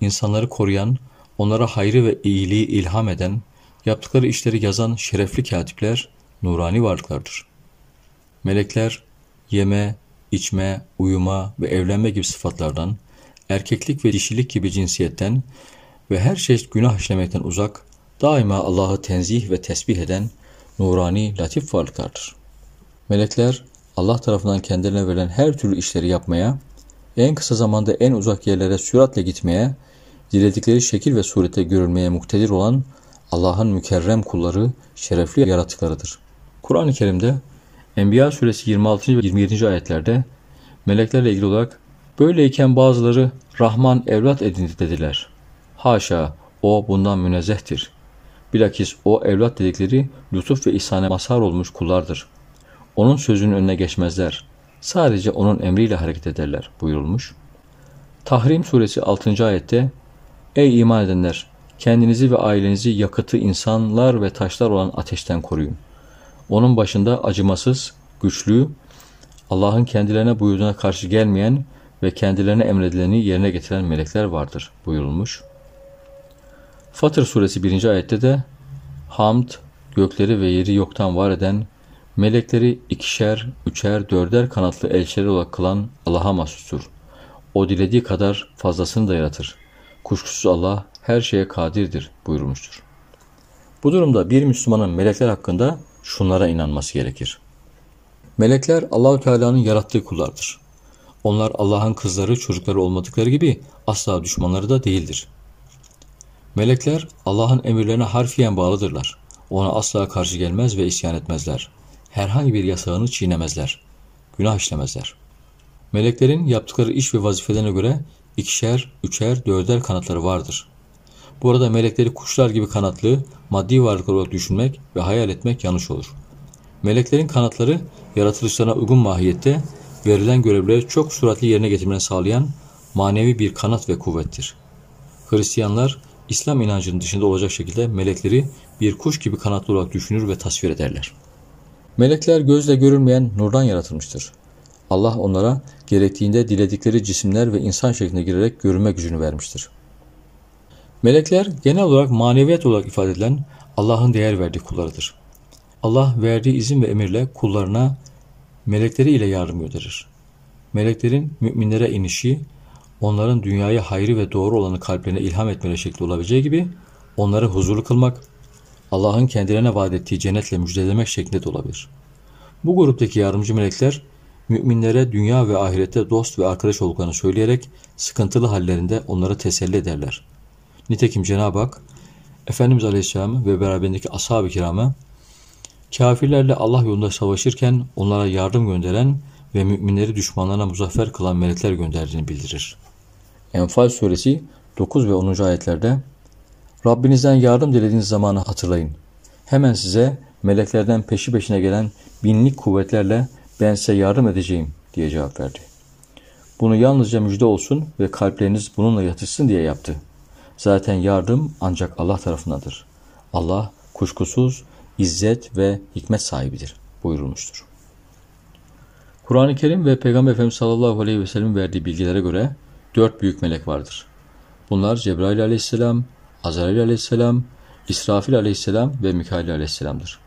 insanları koruyan, onlara hayrı ve iyiliği ilham eden, yaptıkları işleri yazan şerefli katipler, nurani varlıklardır. Melekler, yeme, içme, uyuma ve evlenme gibi sıfatlardan, erkeklik ve dişilik gibi cinsiyetten ve her çeşit günah işlemekten uzak, daima Allah'ı tenzih ve tesbih eden nurani, latif varlıklardır. Melekler, Allah tarafından kendilerine verilen her türlü işleri yapmaya, en kısa zamanda en uzak yerlere süratle gitmeye, diledikleri şekil ve surette görülmeye muktedir olan Allah'ın mükerrem kulları, şerefli yaratıklarıdır. Kur'an-ı Kerim'de Enbiya suresi 26. ve 27. ayetlerde meleklerle ilgili olarak böyleyken bazıları Rahman evlat edindi dediler. Haşa o bundan münezzehtir. Bilakis o evlat dedikleri lütuf ve ihsane mazhar olmuş kullardır. Onun sözünün önüne geçmezler. Sadece onun emriyle hareket ederler buyurulmuş. Tahrim suresi 6. ayette Ey iman edenler! Kendinizi ve ailenizi yakıtı insanlar ve taşlar olan ateşten koruyun. Onun başında acımasız, güçlü, Allah'ın kendilerine buyurduğuna karşı gelmeyen ve kendilerine emredileni yerine getiren melekler vardır buyurulmuş. Fatır suresi 1. ayette de Hamd, gökleri ve yeri yoktan var eden, melekleri ikişer, üçer, dörder kanatlı elçiler olarak kılan Allah'a mahsustur. O dilediği kadar fazlasını da yaratır. Kuşkusuz Allah her şeye kadirdir buyurmuştur. Bu durumda bir Müslümanın melekler hakkında şunlara inanması gerekir. Melekler Allahü Teala'nın yarattığı kullardır. Onlar Allah'ın kızları, çocukları olmadıkları gibi asla düşmanları da değildir. Melekler Allah'ın emirlerine harfiyen bağlıdırlar. Ona asla karşı gelmez ve isyan etmezler. Herhangi bir yasağını çiğnemezler. Günah işlemezler. Meleklerin yaptıkları iş ve vazifelerine göre ikişer, üçer, dörder kanatları vardır. Bu arada melekleri kuşlar gibi kanatlı, maddi varlıklar olarak düşünmek ve hayal etmek yanlış olur. Meleklerin kanatları yaratılışlarına uygun mahiyette verilen görevleri çok suratlı yerine getirmeni sağlayan manevi bir kanat ve kuvvettir. Hristiyanlar İslam inancının dışında olacak şekilde melekleri bir kuş gibi kanatlı olarak düşünür ve tasvir ederler. Melekler gözle görülmeyen nurdan yaratılmıştır. Allah onlara gerektiğinde diledikleri cisimler ve insan şeklinde girerek görünme gücünü vermiştir. Melekler genel olarak maneviyat olarak ifade edilen Allah'ın değer verdiği kullarıdır. Allah verdiği izin ve emirle kullarına melekleri ile yardım gönderir. Meleklerin müminlere inişi, onların dünyaya hayrı ve doğru olanı kalplerine ilham etmeleri şekli olabileceği gibi onları huzurlu kılmak, Allah'ın kendilerine vaat ettiği cennetle müjdelemek şeklinde de olabilir. Bu gruptaki yardımcı melekler müminlere dünya ve ahirette dost ve arkadaş olduklarını söyleyerek sıkıntılı hallerinde onları teselli ederler. Nitekim Cenab-ı Hak Efendimiz Aleyhisselam ve beraberindeki ashab-ı kirama kafirlerle Allah yolunda savaşırken onlara yardım gönderen ve müminleri düşmanlarına muzaffer kılan melekler gönderdiğini bildirir. Enfal suresi 9 ve 10. ayetlerde Rabbinizden yardım dilediğiniz zamanı hatırlayın. Hemen size meleklerden peşi peşine gelen binlik kuvvetlerle ben size yardım edeceğim diye cevap verdi. Bunu yalnızca müjde olsun ve kalpleriniz bununla yatışsın diye yaptı. Zaten yardım ancak Allah tarafındadır. Allah kuşkusuz izzet ve hikmet sahibidir buyurulmuştur. Kur'an-ı Kerim ve Peygamber Efendimiz sallallahu aleyhi ve sellem verdiği bilgilere göre dört büyük melek vardır. Bunlar Cebrail aleyhisselam, Azrail aleyhisselam, İsrafil aleyhisselam ve Mikail aleyhisselamdır.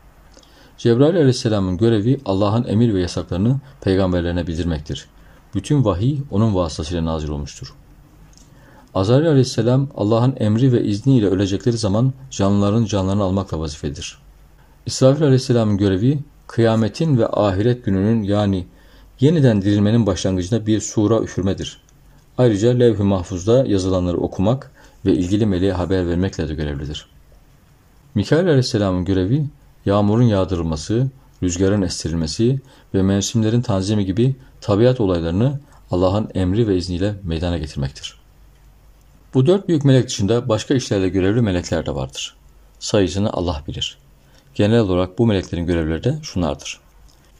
Cebrail aleyhisselamın görevi Allah'ın emir ve yasaklarını peygamberlerine bildirmektir. Bütün vahiy onun vasıtasıyla nazil olmuştur. Azrail aleyhisselam Allah'ın emri ve izniyle ölecekleri zaman canlıların canlarını almakla vazifedir. İsrafil aleyhisselamın görevi kıyametin ve ahiret gününün yani yeniden dirilmenin başlangıcında bir sura üfürmedir. Ayrıca levh-i mahfuzda yazılanları okumak ve ilgili meleğe haber vermekle de görevlidir. Mikail aleyhisselamın görevi yağmurun yağdırılması, rüzgarın estirilmesi ve mevsimlerin tanzimi gibi tabiat olaylarını Allah'ın emri ve izniyle meydana getirmektir. Bu dört büyük melek dışında başka işlerle görevli melekler de vardır. Sayısını Allah bilir. Genel olarak bu meleklerin görevleri de şunlardır.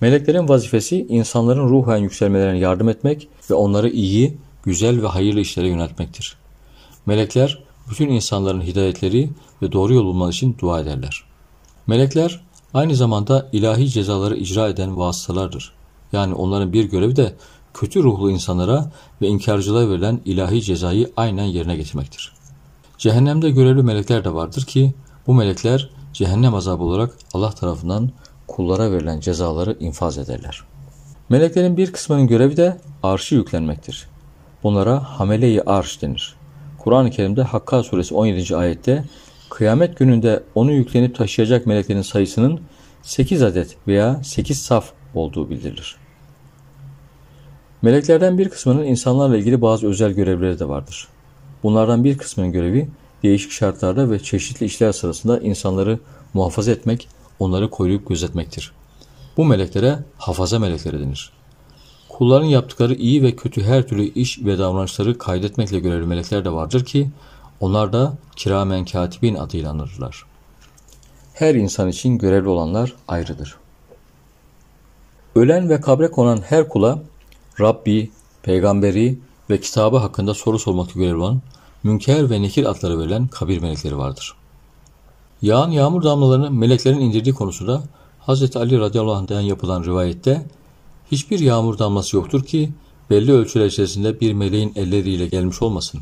Meleklerin vazifesi insanların ruhen yükselmelerine yardım etmek ve onları iyi, güzel ve hayırlı işlere yöneltmektir. Melekler bütün insanların hidayetleri ve doğru yol bulmaları için dua ederler. Melekler aynı zamanda ilahi cezaları icra eden vasıtalardır. Yani onların bir görevi de kötü ruhlu insanlara ve inkarcılığa verilen ilahi cezayı aynen yerine getirmektir. Cehennemde görevli melekler de vardır ki bu melekler cehennem azabı olarak Allah tarafından kullara verilen cezaları infaz ederler. Meleklerin bir kısmının görevi de arşı yüklenmektir. Bunlara hamele-i arş denir. Kur'an-ı Kerim'de Hakka suresi 17. ayette kıyamet gününde onu yüklenip taşıyacak meleklerin sayısının 8 adet veya 8 saf olduğu bildirilir. Meleklerden bir kısmının insanlarla ilgili bazı özel görevleri de vardır. Bunlardan bir kısmının görevi değişik şartlarda ve çeşitli işler sırasında insanları muhafaza etmek, onları koruyup gözetmektir. Bu meleklere hafaza melekleri denir. Kulların yaptıkları iyi ve kötü her türlü iş ve davranışları kaydetmekle görevli melekler de vardır ki onlar da kiramen katibin adıyla anılırlar. Her insan için görevli olanlar ayrıdır. Ölen ve kabre konan her kula Rabbi, peygamberi ve kitabı hakkında soru sormakta görevli olan Münker ve Nekir adları verilen kabir melekleri vardır. Yağan yağmur damlalarını meleklerin indirdiği konusunda Hz. Ali radıyallahu anh'den yapılan rivayette hiçbir yağmur damlası yoktur ki belli ölçüler içerisinde bir meleğin elleriyle gelmiş olmasın.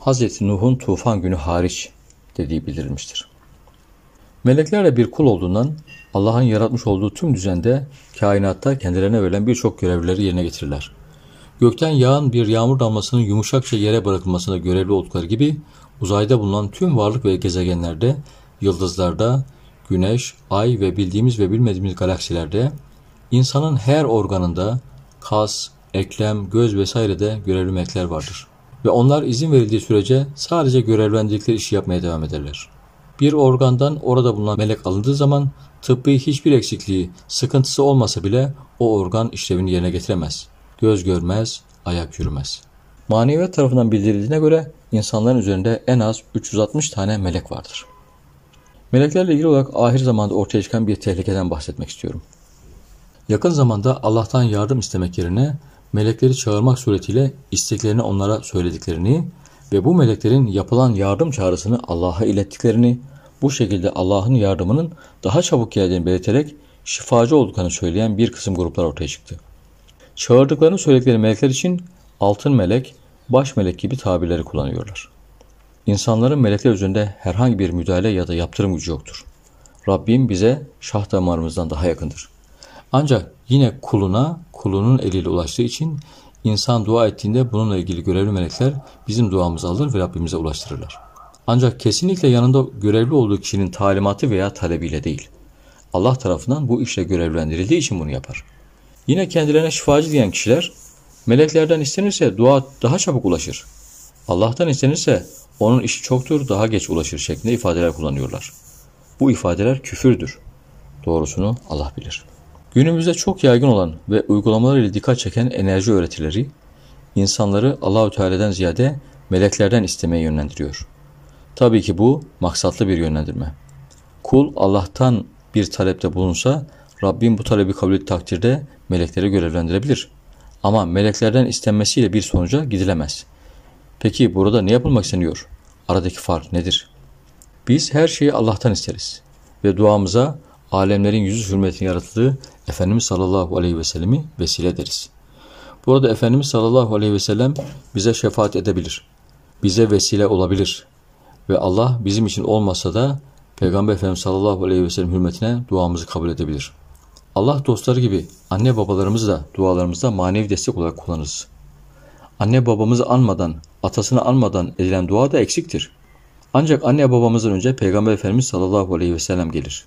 Hz. Nuh'un tufan günü hariç dediği bildirilmiştir. Melekler de bir kul olduğundan Allah'ın yaratmış olduğu tüm düzende kainatta kendilerine verilen birçok görevleri yerine getirirler. Gökten yağan bir yağmur damlasının yumuşakça yere bırakılmasına görevli oldukları gibi uzayda bulunan tüm varlık ve gezegenlerde, yıldızlarda, güneş, ay ve bildiğimiz ve bilmediğimiz galaksilerde insanın her organında kas, eklem, göz vesairede görevli melekler vardır. Ve onlar izin verildiği sürece sadece görevlendikleri işi yapmaya devam ederler. Bir organdan orada bulunan melek alındığı zaman tıbbi hiçbir eksikliği, sıkıntısı olmasa bile o organ işlevini yerine getiremez. Göz görmez, ayak yürümez. Maneviyat tarafından bildirildiğine göre insanların üzerinde en az 360 tane melek vardır. Meleklerle ilgili olarak ahir zamanda ortaya çıkan bir tehlikeden bahsetmek istiyorum. Yakın zamanda Allah'tan yardım istemek yerine melekleri çağırmak suretiyle isteklerini onlara söylediklerini ve bu meleklerin yapılan yardım çağrısını Allah'a ilettiklerini, bu şekilde Allah'ın yardımının daha çabuk geldiğini belirterek şifacı olduklarını söyleyen bir kısım gruplar ortaya çıktı. Çağırdıklarını söyledikleri melekler için altın melek, baş melek gibi tabirleri kullanıyorlar. İnsanların melekler üzerinde herhangi bir müdahale ya da yaptırım gücü yoktur. Rabbim bize şah damarımızdan daha yakındır. Ancak yine kuluna, kulunun eliyle ulaştığı için insan dua ettiğinde bununla ilgili görevli melekler bizim duamızı alır ve Rabbimize ulaştırırlar. Ancak kesinlikle yanında görevli olduğu kişinin talimatı veya talebiyle değil. Allah tarafından bu işle görevlendirildiği için bunu yapar. Yine kendilerine şifacı diyen kişiler, meleklerden istenirse dua daha çabuk ulaşır. Allah'tan istenirse onun işi çoktur, daha geç ulaşır şeklinde ifadeler kullanıyorlar. Bu ifadeler küfürdür. Doğrusunu Allah bilir. Günümüzde çok yaygın olan ve uygulamalarıyla dikkat çeken enerji öğretileri, insanları Allahü Teala'dan ziyade meleklerden istemeye yönlendiriyor. Tabii ki bu maksatlı bir yönlendirme. Kul Allah'tan bir talepte bulunsa Rabbim bu talebi kabul ettiği takdirde melekleri görevlendirebilir. Ama meleklerden istenmesiyle bir sonuca gidilemez. Peki burada ne yapılmak isteniyor? Aradaki fark nedir? Biz her şeyi Allah'tan isteriz ve duamıza alemlerin yüzü hürmetine yaratıldığı Efendimiz sallallahu aleyhi ve sellemi vesile ederiz. Burada Efendimiz sallallahu aleyhi ve sellem bize şefaat edebilir. Bize vesile olabilir. Ve Allah bizim için olmasa da Peygamber Efendimiz sallallahu aleyhi ve sellem hürmetine duamızı kabul edebilir. Allah dostları gibi anne babalarımızı da dualarımızda manevi destek olarak kullanırız. Anne babamızı anmadan, atasını anmadan edilen dua da eksiktir. Ancak anne babamızdan önce Peygamber Efendimiz sallallahu aleyhi ve sellem gelir.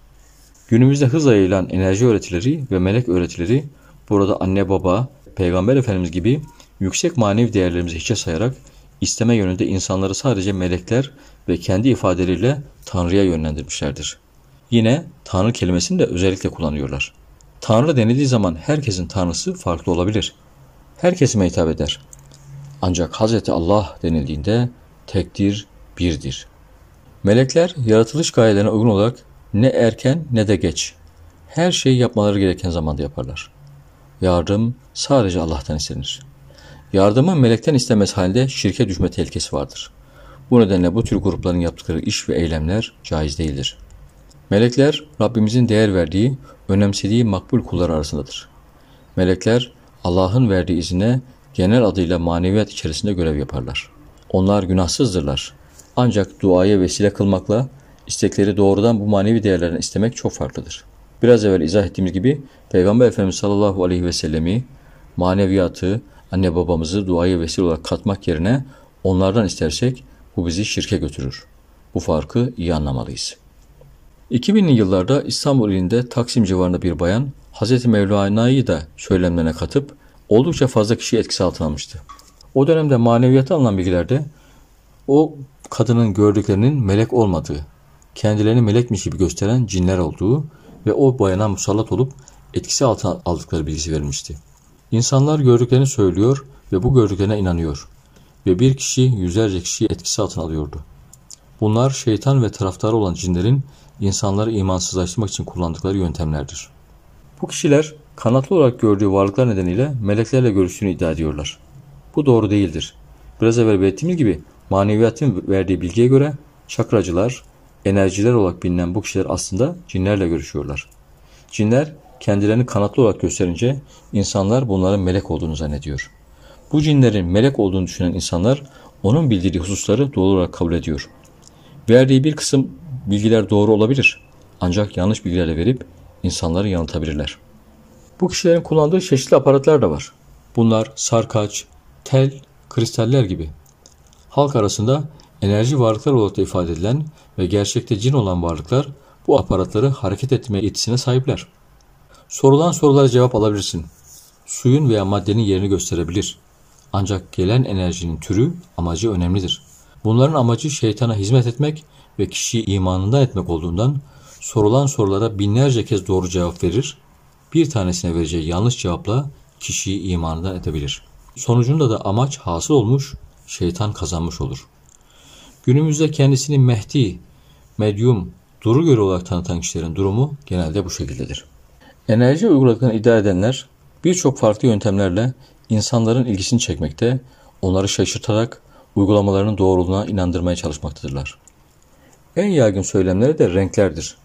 Günümüzde hızla yayılan enerji öğretileri ve melek öğretileri burada anne baba, Peygamber Efendimiz gibi yüksek manevi değerlerimizi hiçe sayarak isteme yönünde insanları sadece melekler ve kendi ifadeleriyle Tanrı'ya yönlendirmişlerdir. Yine Tanrı kelimesini de özellikle kullanıyorlar. Tanrı denildiği zaman herkesin Tanrısı farklı olabilir. Herkesime hitap eder. Ancak Hazreti Allah denildiğinde tektir, birdir. Melekler yaratılış gayelerine uygun olarak ne erken ne de geç. Her şeyi yapmaları gereken zamanda yaparlar. Yardım sadece Allah'tan istenir. Yardımı melekten istemez halde şirke düşme tehlikesi vardır. Bu nedenle bu tür grupların yaptıkları iş ve eylemler caiz değildir. Melekler Rabbimizin değer verdiği, önemsediği makbul kullar arasındadır. Melekler Allah'ın verdiği izine genel adıyla maneviyat içerisinde görev yaparlar. Onlar günahsızdırlar. Ancak duaya vesile kılmakla istekleri doğrudan bu manevi değerlerden istemek çok farklıdır. Biraz evvel izah ettiğimiz gibi Peygamber Efendimiz sallallahu aleyhi ve sellemi maneviyatı, anne babamızı duaya vesile olarak katmak yerine onlardan istersek bu bizi şirke götürür. Bu farkı iyi anlamalıyız. 2000'li yıllarda İstanbul ilinde Taksim civarında bir bayan Hz. Mevlana'yı da söylemlerine katıp oldukça fazla kişi etkisi altına almıştı. O dönemde maneviyata alınan bilgilerde o kadının gördüklerinin melek olmadığı, kendilerini melekmiş gibi gösteren cinler olduğu ve o bayana musallat olup etkisi altına aldıkları bilgisi verilmişti. İnsanlar gördüklerini söylüyor ve bu gördüklerine inanıyor ve bir kişi yüzlerce kişiyi etkisi altına alıyordu. Bunlar şeytan ve taraftarı olan cinlerin insanları imansızlaştırmak için kullandıkları yöntemlerdir. Bu kişiler kanatlı olarak gördüğü varlıklar nedeniyle meleklerle görüştüğünü iddia ediyorlar. Bu doğru değildir. Biraz evvel belirttiğimiz gibi maneviyatın verdiği bilgiye göre çakracılar, enerjiler olarak bilinen bu kişiler aslında cinlerle görüşüyorlar. Cinler kendilerini kanatlı olarak gösterince insanlar bunların melek olduğunu zannediyor. Bu cinlerin melek olduğunu düşünen insanlar onun bildirdiği hususları doğru olarak kabul ediyor. Verdiği bir kısım bilgiler doğru olabilir ancak yanlış bilgilerle verip insanları yanıltabilirler. Bu kişilerin kullandığı çeşitli aparatlar da var. Bunlar sarkaç, tel, kristaller gibi. Halk arasında enerji varlıklar olarak da ifade edilen ve gerçekte cin olan varlıklar bu aparatları hareket etme yetisine sahipler. Sorulan sorulara cevap alabilirsin. Suyun veya maddenin yerini gösterebilir. Ancak gelen enerjinin türü, amacı önemlidir. Bunların amacı şeytana hizmet etmek ve kişiyi imanından etmek olduğundan sorulan sorulara binlerce kez doğru cevap verir, bir tanesine vereceği yanlış cevapla kişiyi imanından edebilir. Sonucunda da amaç hasıl olmuş, şeytan kazanmış olur. Günümüzde kendisini Mehdi, medyum, duru göre olarak tanıtan kişilerin durumu genelde bu şekildedir. Enerji uyguladıklarını iddia edenler birçok farklı yöntemlerle insanların ilgisini çekmekte, onları şaşırtarak uygulamalarının doğruluğuna inandırmaya çalışmaktadırlar. En yaygın söylemleri de renklerdir.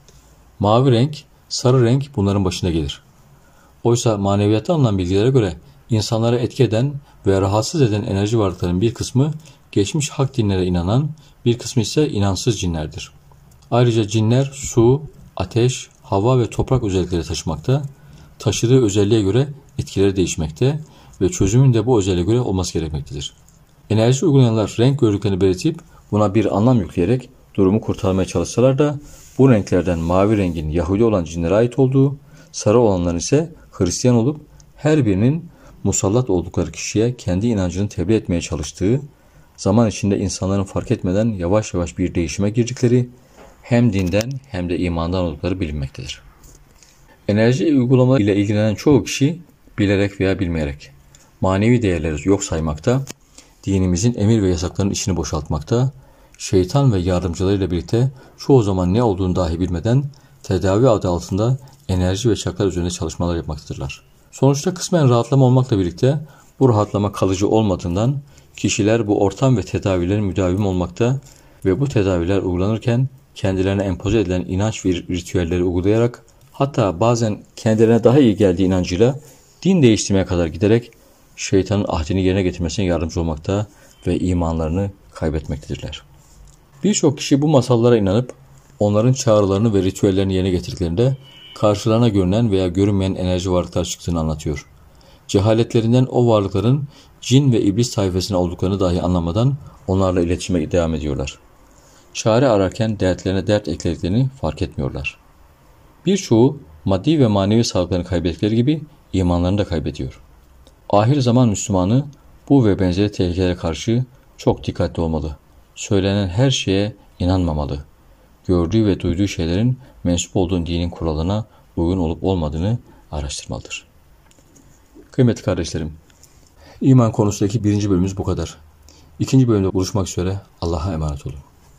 Mavi renk, sarı renk bunların başına gelir. Oysa maneviyatta alınan bilgilere göre insanlara etki eden ve rahatsız eden enerji varlıklarının bir kısmı geçmiş hak dinlere inanan, bir kısmı ise inansız cinlerdir. Ayrıca cinler su, ateş, hava ve toprak özellikleri taşımakta, taşıdığı özelliğe göre etkileri değişmekte ve çözümün de bu özelliğe göre olması gerekmektedir. Enerji uygulayanlar renk gördüklerini belirtip buna bir anlam yükleyerek durumu kurtarmaya çalışsalar da bu renklerden mavi rengin Yahudi olan cinlere ait olduğu, sarı olanların ise Hristiyan olup her birinin musallat oldukları kişiye kendi inancını tebliğ etmeye çalıştığı, zaman içinde insanların fark etmeden yavaş yavaş bir değişime girdikleri, hem dinden hem de imandan oldukları bilinmektedir. Enerji uygulama ile ilgilenen çoğu kişi bilerek veya bilmeyerek manevi değerleri yok saymakta, dinimizin emir ve yasaklarının içini boşaltmakta, şeytan ve yardımcılarıyla birlikte çoğu zaman ne olduğunu dahi bilmeden tedavi adı altında enerji ve çaklar üzerinde çalışmalar yapmaktadırlar. Sonuçta kısmen rahatlama olmakla birlikte bu rahatlama kalıcı olmadığından kişiler bu ortam ve tedavilerin müdavim olmakta ve bu tedaviler uygulanırken kendilerine empoze edilen inanç ve ritüelleri uygulayarak hatta bazen kendilerine daha iyi geldiği inancıyla din değiştirmeye kadar giderek şeytanın ahdini yerine getirmesine yardımcı olmakta ve imanlarını kaybetmektedirler. Birçok kişi bu masallara inanıp onların çağrılarını ve ritüellerini yerine getirdiklerinde karşılarına görünen veya görünmeyen enerji varlıklar çıktığını anlatıyor. Cehaletlerinden o varlıkların cin ve iblis tayfasına olduklarını dahi anlamadan onlarla iletişime devam ediyorlar. Çare ararken dertlerine dert eklediklerini fark etmiyorlar. Birçoğu maddi ve manevi sağlıklarını kaybettikleri gibi imanlarını da kaybediyor. Ahir zaman Müslümanı bu ve benzeri tehlikelere karşı çok dikkatli olmalı. Söylenen her şeye inanmamalı. Gördüğü ve duyduğu şeylerin mensup olduğu dinin kuralına uygun olup olmadığını araştırmalıdır. Kıymetli kardeşlerim, iman konusundaki birinci bölümümüz bu kadar. İkinci bölümde buluşmak üzere Allah'a emanet olun.